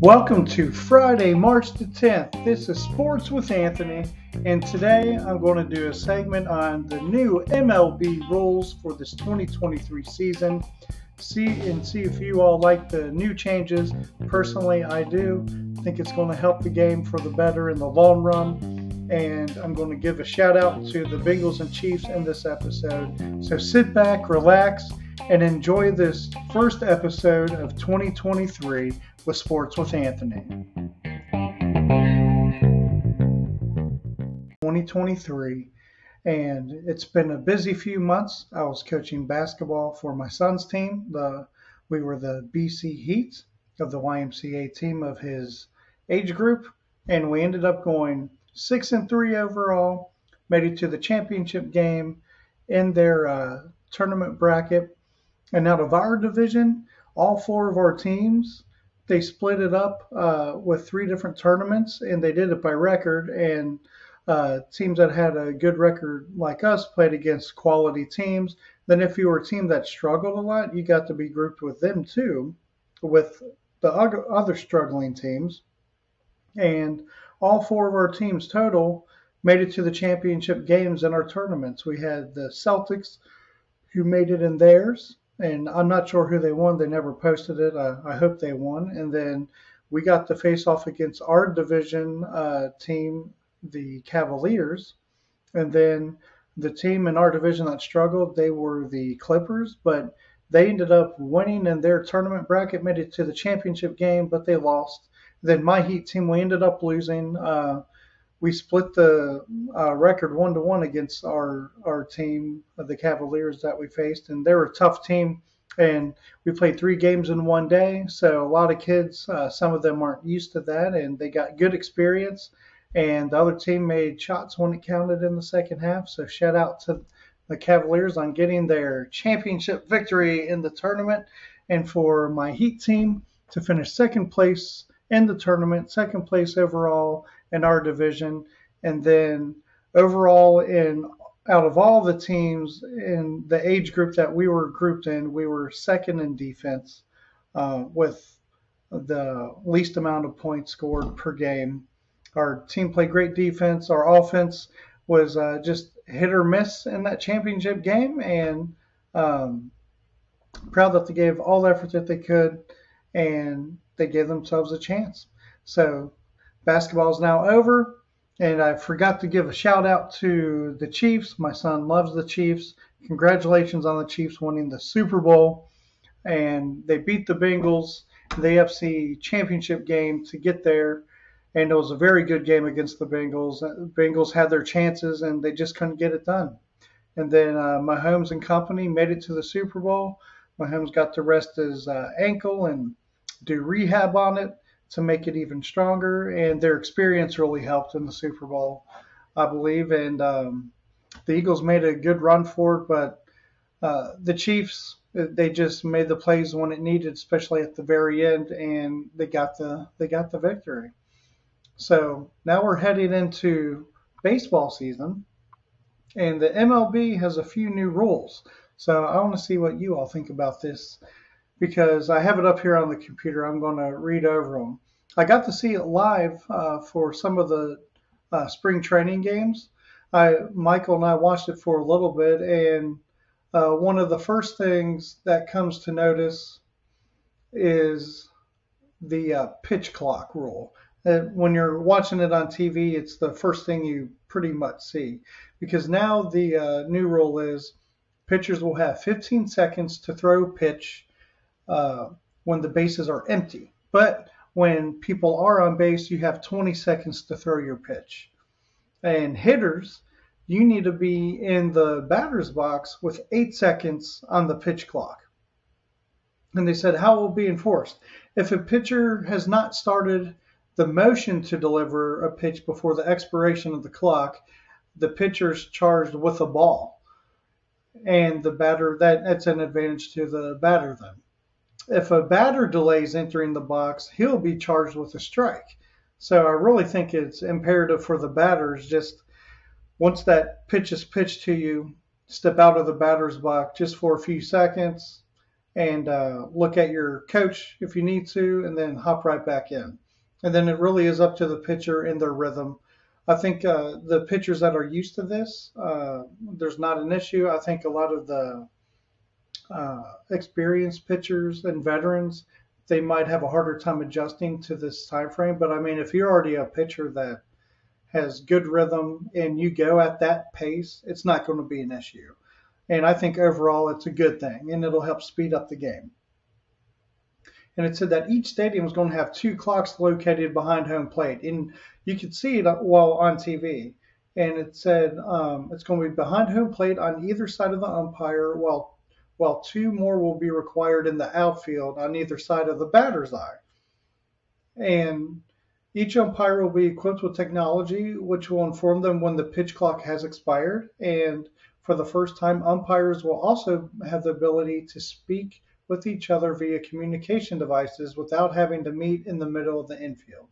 Welcome to Friday, March the 10th. This is Sports with Anthony, and today I'm going to do a segment on the new MLB rules for this 2023 season. See and see if you all like the new changes. Personally, I do. I think it's going to help the game for the better in the long run. And I'm going to give a shout out to the Bengals and Chiefs in this episode. So sit back, relax, and enjoy this first episode of 2023 with Sports with Anthony. 2023, and it's been a busy few months. I was coaching basketball for my son's team. The we were the BC Heat of the YMCA team of his age group, and we ended up going six and three overall. Made it to the championship game in their uh, tournament bracket, and out of our division, all four of our teams they split it up uh, with three different tournaments, and they did it by record. And uh, teams that had a good record like us played against quality teams. Then, if you were a team that struggled a lot, you got to be grouped with them too, with the other struggling teams. And all four of our teams total made it to the championship games in our tournaments. We had the Celtics, who made it in theirs and I'm not sure who they won. They never posted it. I, I hope they won. And then we got to face off against our division uh, team, the Cavaliers, and then the team in our division that struggled, they were the Clippers, but they ended up winning in their tournament bracket, made it to the championship game, but they lost. Then my Heat team, we ended up losing. Uh, we split the uh, record one to one against our our team, the Cavaliers that we faced, and they were a tough team. And we played three games in one day, so a lot of kids, uh, some of them aren't used to that, and they got good experience. And the other team made shots when it counted in the second half. So shout out to the Cavaliers on getting their championship victory in the tournament, and for my Heat team to finish second place in the tournament, second place overall, in our division. And then overall, in out of all the teams in the age group that we were grouped in, we were second in defense uh, with the least amount of points scored per game. Our team played great defense. Our offense was uh, just hit or miss in that championship game, and um, proud that they gave all the effort that they could, and they gave themselves a chance. So basketball is now over. And I forgot to give a shout out to the Chiefs. My son loves the Chiefs. Congratulations on the Chiefs winning the Super Bowl. And they beat the Bengals, the AFC championship game to get there. And it was a very good game against the Bengals. The Bengals had their chances and they just couldn't get it done. And then uh, Mahomes and company made it to the Super Bowl. Mahomes got to rest his uh, ankle and do rehab on it to make it even stronger. And their experience really helped in the Super Bowl, I believe. And um, the Eagles made a good run for it, but uh, the Chiefs they just made the plays when it needed, especially at the very end, and they got the they got the victory. So now we're heading into baseball season, and the MLB has a few new rules. So I want to see what you all think about this because I have it up here on the computer. I'm going to read over them. I got to see it live uh, for some of the uh, spring training games. I, Michael and I watched it for a little bit, and uh, one of the first things that comes to notice is the uh, pitch clock rule. Uh, when you're watching it on TV, it's the first thing you pretty much see because now the uh, new rule is pitchers will have 15 seconds to throw pitch uh, when the bases are empty. But when people are on base, you have 20 seconds to throw your pitch. And hitters, you need to be in the batter's box with eight seconds on the pitch clock. And they said, how will it be enforced? If a pitcher has not started the motion to deliver a pitch before the expiration of the clock, the pitcher's charged with a ball. And the batter, that, that's an advantage to the batter then if a batter delays entering the box, he'll be charged with a strike. So I really think it's imperative for the batters just once that pitch is pitched to you, step out of the batter's box just for a few seconds and uh, look at your coach if you need to, and then hop right back in. And then it really is up to the pitcher and their rhythm. I think uh, the pitchers that are used to this, uh, there's not an issue. I think a lot of the uh, experienced pitchers and veterans, they might have a harder time adjusting to this time frame. But I mean, if you're already a pitcher that has good rhythm and you go at that pace, it's not going to be an issue. And I think overall it's a good thing and it'll help speed up the game. And it said that each stadium is going to have two clocks located behind home plate. And you could see it while on TV. And it said um, it's going to be behind home plate on either side of the umpire, while while two more will be required in the outfield on either side of the batter's eye. And each umpire will be equipped with technology which will inform them when the pitch clock has expired. And for the first time, umpires will also have the ability to speak with each other via communication devices without having to meet in the middle of the infield.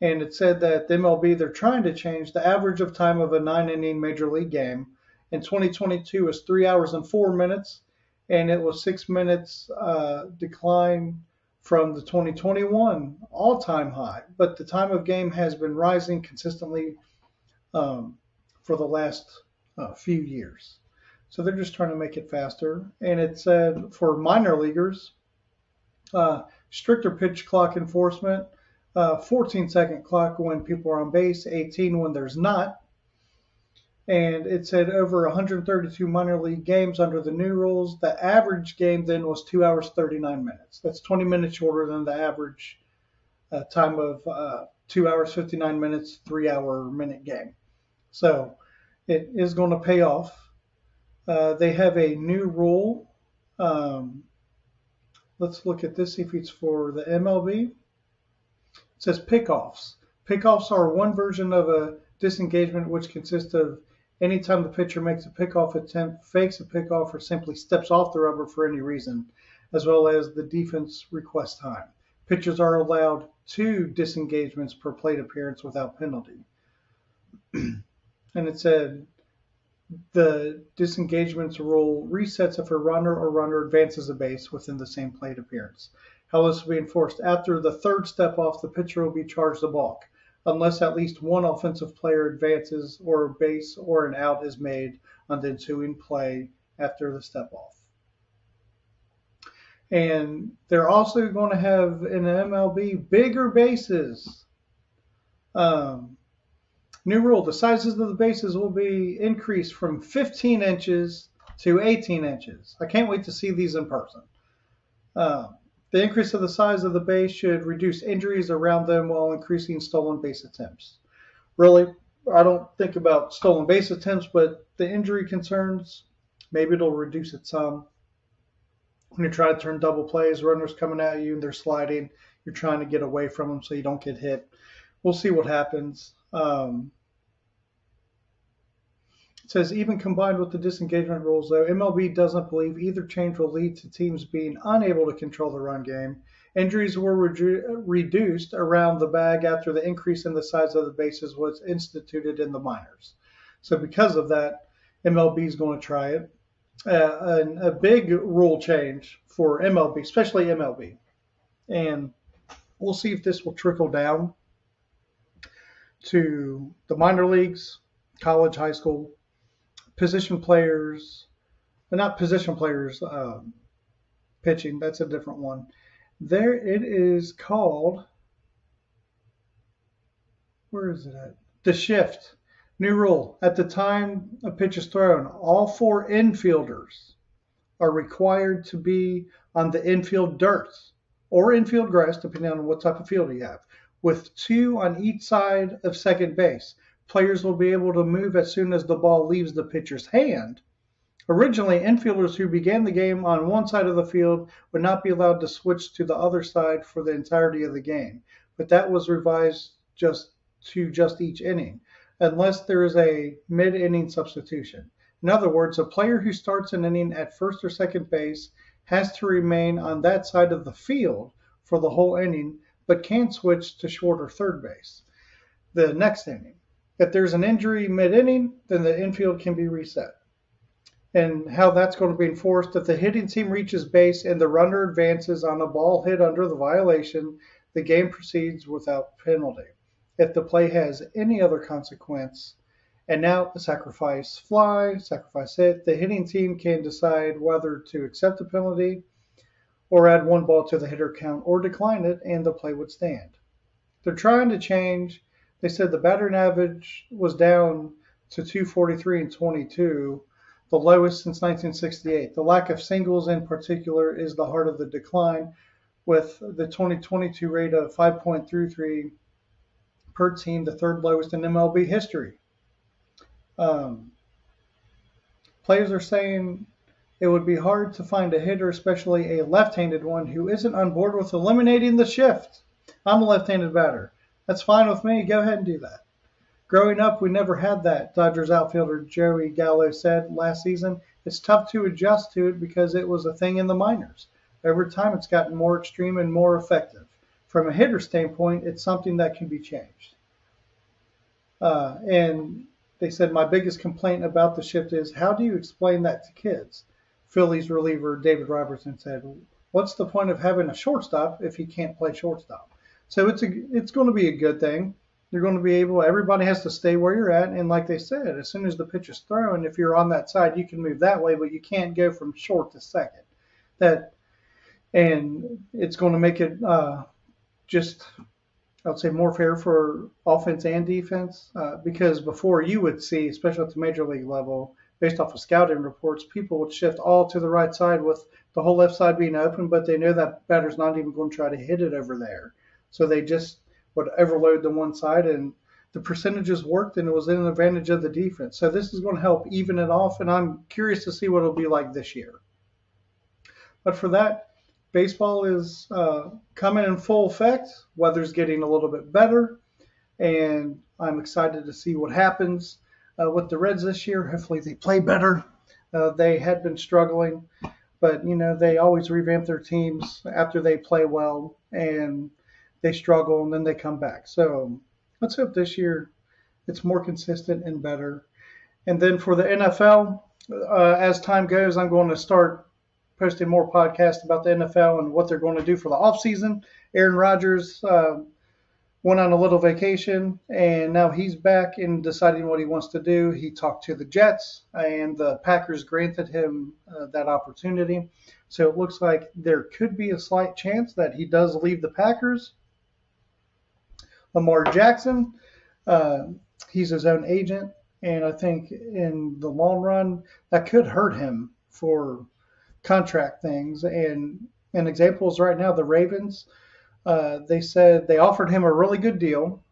And it said that the MLB, they're trying to change the average of time of a nine inning major league game. In 2022 was three hours and four minutes, and it was six minutes uh, decline from the 2021 all time high. But the time of game has been rising consistently um, for the last uh, few years. So they're just trying to make it faster. And it said for minor leaguers, uh, stricter pitch clock enforcement, uh, 14 second clock when people are on base, 18 when there's not. And it said over 132 minor league games under the new rules. The average game then was 2 hours 39 minutes. That's 20 minutes shorter than the average uh, time of uh, 2 hours 59 minutes, 3 hour minute game. So it is going to pay off. Uh, they have a new rule. Um, let's look at this, see if it's for the MLB. It says pickoffs. Pickoffs are one version of a disengagement which consists of anytime the pitcher makes a pickoff attempt, fakes a pickoff, or simply steps off the rubber for any reason, as well as the defense request time. Pitchers are allowed two disengagements per plate appearance without penalty. and it said the disengagements rule resets if a runner or runner advances a base within the same plate appearance. How this will be enforced after the third step off, the pitcher will be charged a balk unless at least one offensive player advances or a base or an out is made on the ensuing play after the step off. And they're also going to have in the MLB bigger bases. Um, New rule, the sizes of the bases will be increased from 15 inches to 18 inches. I can't wait to see these in person. Uh, the increase of the size of the base should reduce injuries around them while increasing stolen base attempts. Really, I don't think about stolen base attempts, but the injury concerns, maybe it'll reduce it some. When you try to turn double plays, runners coming at you and they're sliding, you're trying to get away from them so you don't get hit. We'll see what happens. Um, says even combined with the disengagement rules, though, MLB doesn't believe either change will lead to teams being unable to control the run game. Injuries were redu- reduced around the bag after the increase in the size of the bases was instituted in the minors. So because of that, MLB is going to try it. Uh, a big rule change for MLB, especially MLB, and we'll see if this will trickle down to the minor leagues, college, high school, position players, but not position players um, pitching. That's a different one. There it is called. Where is it at? The shift. New rule. At the time a pitch is thrown, all four infielders are required to be on the infield dirt or infield grass, depending on what type of field you have, with two on each side of second base players will be able to move as soon as the ball leaves the pitcher's hand. Originally, infielders who began the game on one side of the field would not be allowed to switch to the other side for the entirety of the game, but that was revised just to just each inning, unless there is a mid-inning substitution. In other words, a player who starts an inning at first or second base has to remain on that side of the field for the whole inning, but can switch to short or third base the next inning. If there's an injury mid inning, then the infield can be reset. and how that's going to be enforced. If the hitting team reaches base and the runner advances on a ball hit under the violation, the game proceeds without penalty. If the play has any other consequence, and now the sacrifice fly, sacrifice hit, the hitting team can decide whether to accept the penalty or add one ball to the hitter count or decline it, and the play would stand. They're trying to change. They said the batting average was down to 243 and 22 the lowest since 1968. The lack of singles in particular is the heart of the decline, with the 2022 rate of 5.33 per team, the third lowest in MLB history. Um, players are saying it would be hard to find a hitter, especially a left-handed one, who isn't on board with eliminating the shift. I'm a left-handed batter. That's fine with me. Go ahead and do that. Growing up, we never had that, Dodgers outfielder Joey Gallo said last season. It's tough to adjust to it because it was a thing in the minors. Over time, it's gotten more extreme and more effective. From a hitter standpoint, it's something that can be changed. Uh, and they said, My biggest complaint about the shift is how do you explain that to kids? Phillies reliever David Robertson said, What's the point of having a shortstop if he can't play shortstop? So it's a, it's going to be a good thing. You're going to be able everybody has to stay where you're at and like they said as soon as the pitch is thrown if you're on that side you can move that way but you can't go from short to second. That and it's going to make it uh, just I would say more fair for offense and defense uh, because before you would see especially at the major league level based off of scouting reports people would shift all to the right side with the whole left side being open but they know that batter's not even going to try to hit it over there so they just would overload the one side, and the percentages worked, and it was an advantage of the defense. So this is going to help even it off, and I'm curious to see what it'll be like this year. But for that, baseball is uh, coming in full effect. Weather's getting a little bit better, and I'm excited to see what happens uh, with the Reds this year. Hopefully, they play better. Uh, they had been struggling, but you know they always revamp their teams after they play well, and they struggle and then they come back. So let's hope this year it's more consistent and better. And then for the NFL, uh, as time goes, I'm going to start posting more podcasts about the NFL and what they're going to do for the offseason. Aaron Rodgers uh, went on a little vacation and now he's back and deciding what he wants to do. He talked to the Jets and the Packers granted him uh, that opportunity. So it looks like there could be a slight chance that he does leave the Packers Lamar Jackson, uh, he's his own agent, and I think in the long run that could hurt him for contract things. And an example is right now the Ravens. Uh, they said they offered him a really good deal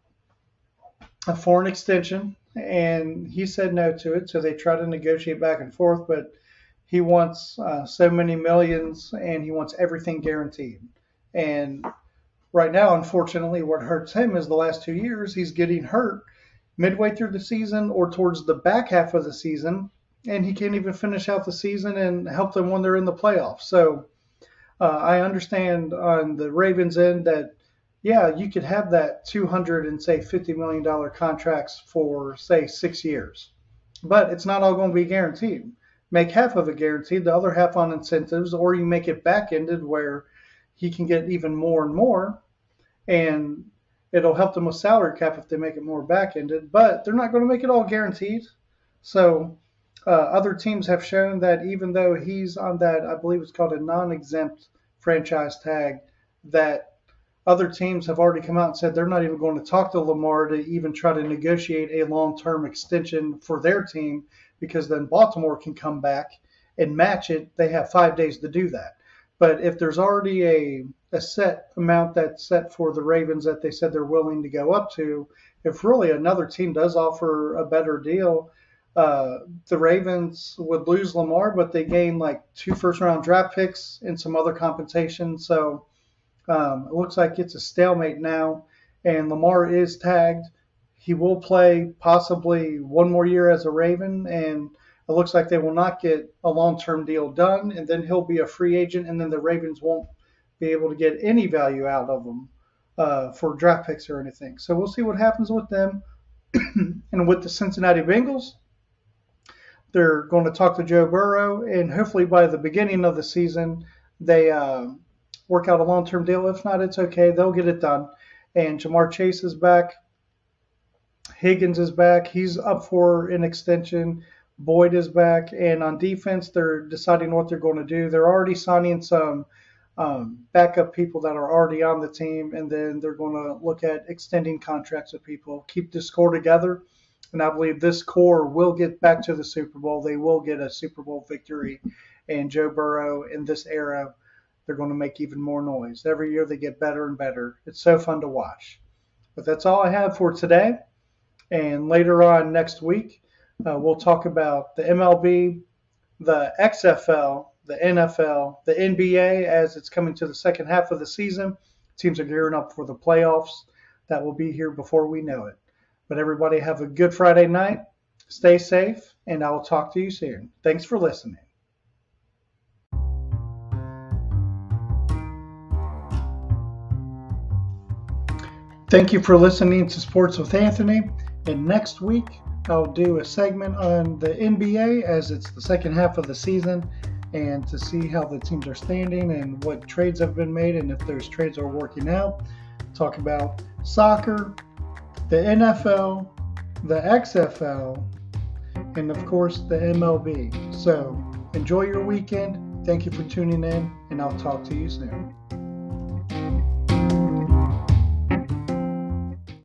for an extension, and he said no to it. So they tried to negotiate back and forth, but he wants uh, so many millions and he wants everything guaranteed. And right now, unfortunately, what hurts him is the last two years he's getting hurt midway through the season or towards the back half of the season, and he can't even finish out the season and help them when they're in the playoffs. So uh, I understand on the Ravens end that yeah, you could have that 200 and say 50 million dollar contracts for say six years, but it's not all going to be guaranteed. Make half of it guaranteed, the other half on incentives, or you make it back ended where he can get even more and more and it'll help them with salary cap if they make it more back ended, but they're not going to make it all guaranteed. So uh, other teams have shown that even though he's on that, I believe it's called a non exempt franchise tag, that other teams have already come out and said they're not even going to talk to Lamar to even try to negotiate a long term extension for their team because then Baltimore can come back and match it. They have five days to do that. But if there's already a, a set amount that's set for the Ravens that they said they're willing to go up to, if really another team does offer a better deal, uh, the Ravens would lose Lamar, but they gain like two first round draft picks and some other compensation. So um, it looks like it's a stalemate now, and Lamar is tagged. He will play possibly one more year as a Raven, and it looks like they will not get a long-term deal done, and then he'll be a free agent, and then the Ravens won't be able to get any value out of him uh, for draft picks or anything. So we'll see what happens with them. and with the Cincinnati Bengals, they're going to talk to Joe Burrow, and hopefully by the beginning of the season, they uh, work out a long term deal. If not, it's okay. They'll get it done. And Ja'Marr Chase is back. Higgins is back. He's up for an extension. Boyd is back. And on defense, they're deciding what they're going to do. They're already signing some um, backup people that are already on the team, and then they're going to look at extending contracts with people, keep this core together. And I believe this core will get back to the Super Bowl. They will get a Super Bowl victory. And Joe Burrow in this era, they're going to make even more noise. Every year they get better and better. It's so fun to watch. But that's all I have for today. And later on next week, uh, we'll talk about the MLB, the XFL, the NFL, the NBA as it's coming to the second half of the season. Teams are gearing up for the playoffs that will be here before we know it. But everybody have a good Friday night. Stay safe, and I will talk to you soon. Thanks for listening. Thank you for listening to Sports with Anthony. And next week, I'll do a segment on the NBA as it's the second half of the season and to see how the teams are standing and what trades have been made and if those trades are working out. Talk about soccer, the NFL, the XFL, and of course the MLB. So enjoy your weekend. Thank you for tuning in, and I'll talk to you soon.